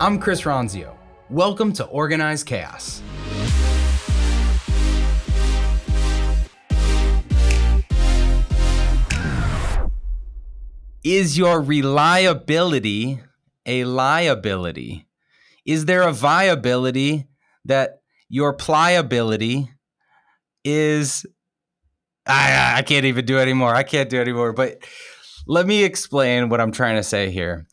I'm Chris Ronzio. Welcome to Organized Chaos. Is your reliability a liability? Is there a viability that your pliability is? I, I can't even do anymore. I can't do anymore. But let me explain what I'm trying to say here.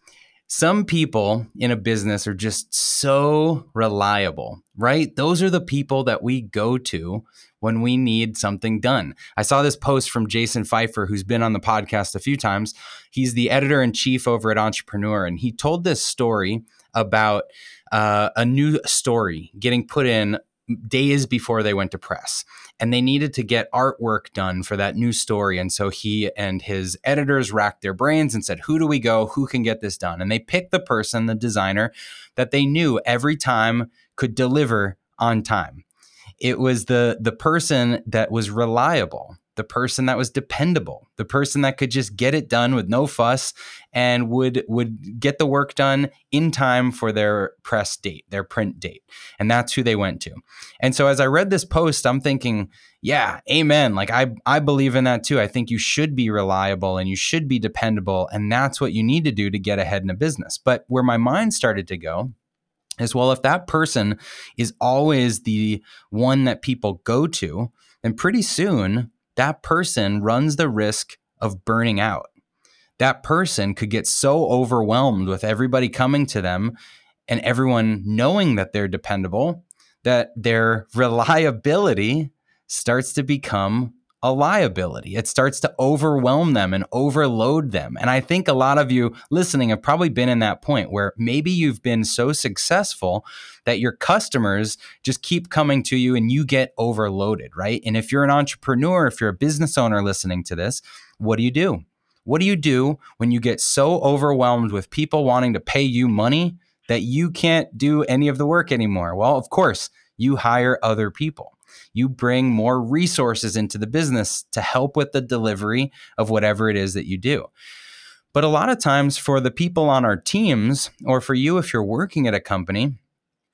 Some people in a business are just so reliable, right? Those are the people that we go to when we need something done. I saw this post from Jason Feifer, who's been on the podcast a few times. He's the editor in chief over at Entrepreneur, and he told this story about uh, a new story getting put in days before they went to press. And they needed to get artwork done for that new story. And so he and his editors racked their brains and said who do we go? Who can get this done? And they picked the person the designer that they knew every time could deliver on time. It was the the person that was reliable the person that was dependable, the person that could just get it done with no fuss and would would get the work done in time for their press date, their print date. And that's who they went to. And so as I read this post, I'm thinking, yeah, amen. Like I I believe in that too. I think you should be reliable and you should be dependable and that's what you need to do to get ahead in a business. But where my mind started to go is well if that person is always the one that people go to, then pretty soon that person runs the risk of burning out. That person could get so overwhelmed with everybody coming to them and everyone knowing that they're dependable that their reliability starts to become a liability. It starts to overwhelm them and overload them. And I think a lot of you listening have probably been in that point where maybe you've been so successful that your customers just keep coming to you and you get overloaded, right? And if you're an entrepreneur, if you're a business owner listening to this, what do you do? What do you do when you get so overwhelmed with people wanting to pay you money that you can't do any of the work anymore? Well, of course, you hire other people you bring more resources into the business to help with the delivery of whatever it is that you do. But a lot of times, for the people on our teams, or for you if you're working at a company,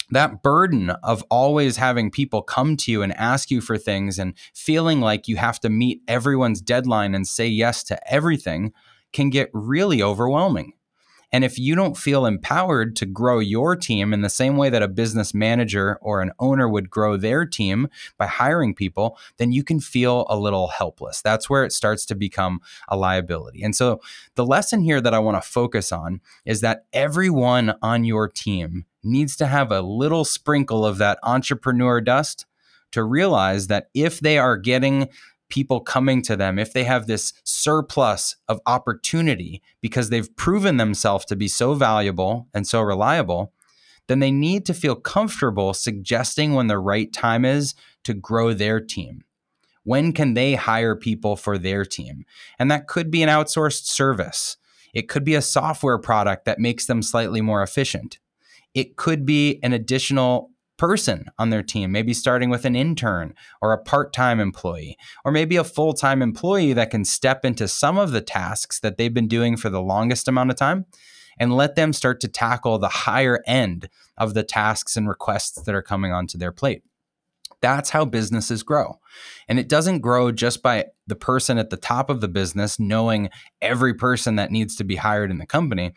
that burden of always having people come to you and ask you for things and feeling like you have to meet everyone's deadline and say yes to everything can get really overwhelming. And if you don't feel empowered to grow your team in the same way that a business manager or an owner would grow their team by hiring people, then you can feel a little helpless. That's where it starts to become a liability. And so the lesson here that I want to focus on is that everyone on your team needs to have a little sprinkle of that entrepreneur dust to realize that if they are getting people coming to them, if they have this surplus of opportunity because they've proven themselves to be so valuable and so reliable, then they need to feel comfortable suggesting when the right time is to grow their team. When can they hire people for their team? And that could be an outsourced service. It could be a software product that makes them slightly more efficient. It could be an additional person on their team, maybe starting with an intern or a part time employee, or maybe a full time employee that can step into some of the tasks that they've been doing for the longest amount of time and let them start to tackle the higher end of the tasks and requests that are coming onto their plate. That's how businesses grow. And it doesn't grow just by the person at the top of the business knowing every person that needs to be hired in the company.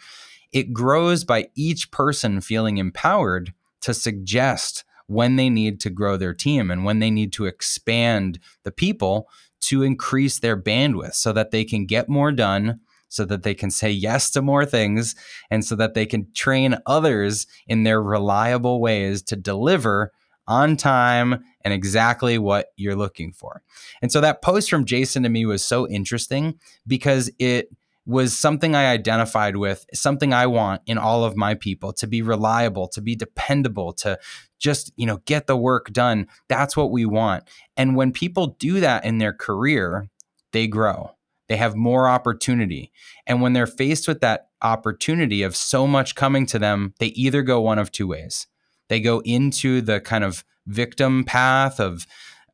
It grows by each person feeling empowered to suggest when they need to grow their team and when they need to expand the people to increase their bandwidth so that they can get more done so that they can say yes to more things and so that they can train others in their reliable ways to deliver on time and exactly what you're looking for. And so that post from Jason to me was so interesting because it was something I identified with, something I want in all of my people to be reliable, to be dependable, to just, you know, get the work done. That's what we want. And when people do that in their career, they grow. They have more opportunity. And when they're faced with that opportunity of so much coming to them, they either go one of two ways. They go into the kind of victim path of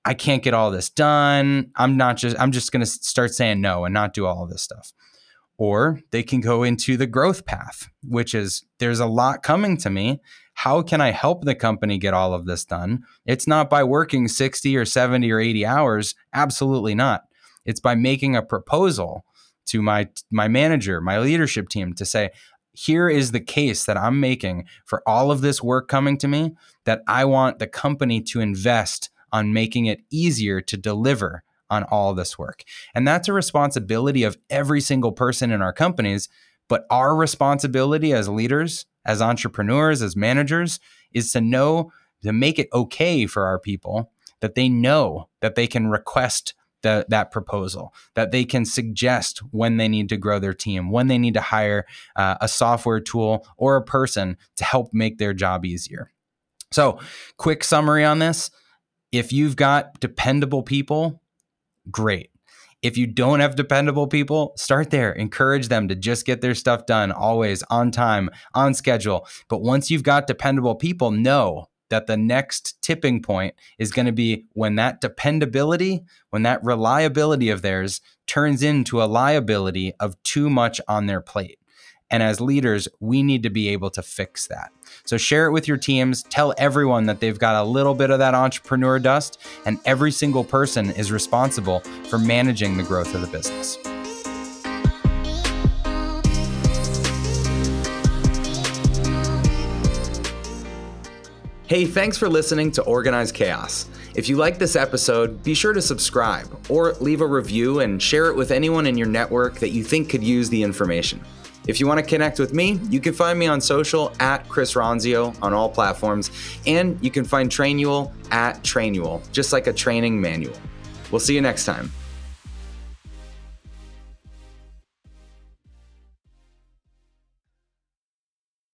I can't get all this done. I'm not just I'm just going to start saying no and not do all of this stuff or they can go into the growth path, which is there's a lot coming to me. How can I help the company get all of this done? It's not by working 60 or 70 or 80 hours. Absolutely not. It's by making a proposal to my my manager, my leadership team to say, here is the case that I'm making for all of this work coming to me that I want the company to invest on making it easier to deliver on all this work. And that's a responsibility of every single person in our companies. But our responsibility as leaders, as entrepreneurs, as managers is to know to make it okay for our people that they know that they can request the, that proposal, that they can suggest when they need to grow their team, when they need to hire uh, a software tool or a person to help make their job easier. So, quick summary on this if you've got dependable people, great. If you don't have dependable people, start there. Encourage them to just get their stuff done always on time, on schedule. But once you've got dependable people, know that the next tipping point is going to be when that dependability, when that reliability of theirs turns into a liability of too much on their plate. And as leaders, we need to be able to fix that. So share it with your teams. Tell everyone that they've got a little bit of that entrepreneur dust, and every single person is responsible for managing the growth of the business. Hey, thanks for listening to Organized Chaos. If you like this episode, be sure to subscribe or leave a review and share it with anyone in your network that you think could use the information. If you want to connect with me, you can find me on social at Chris Ronzio on all platforms, and you can find Trainual at Trainual, just like a training manual. We'll see you next time.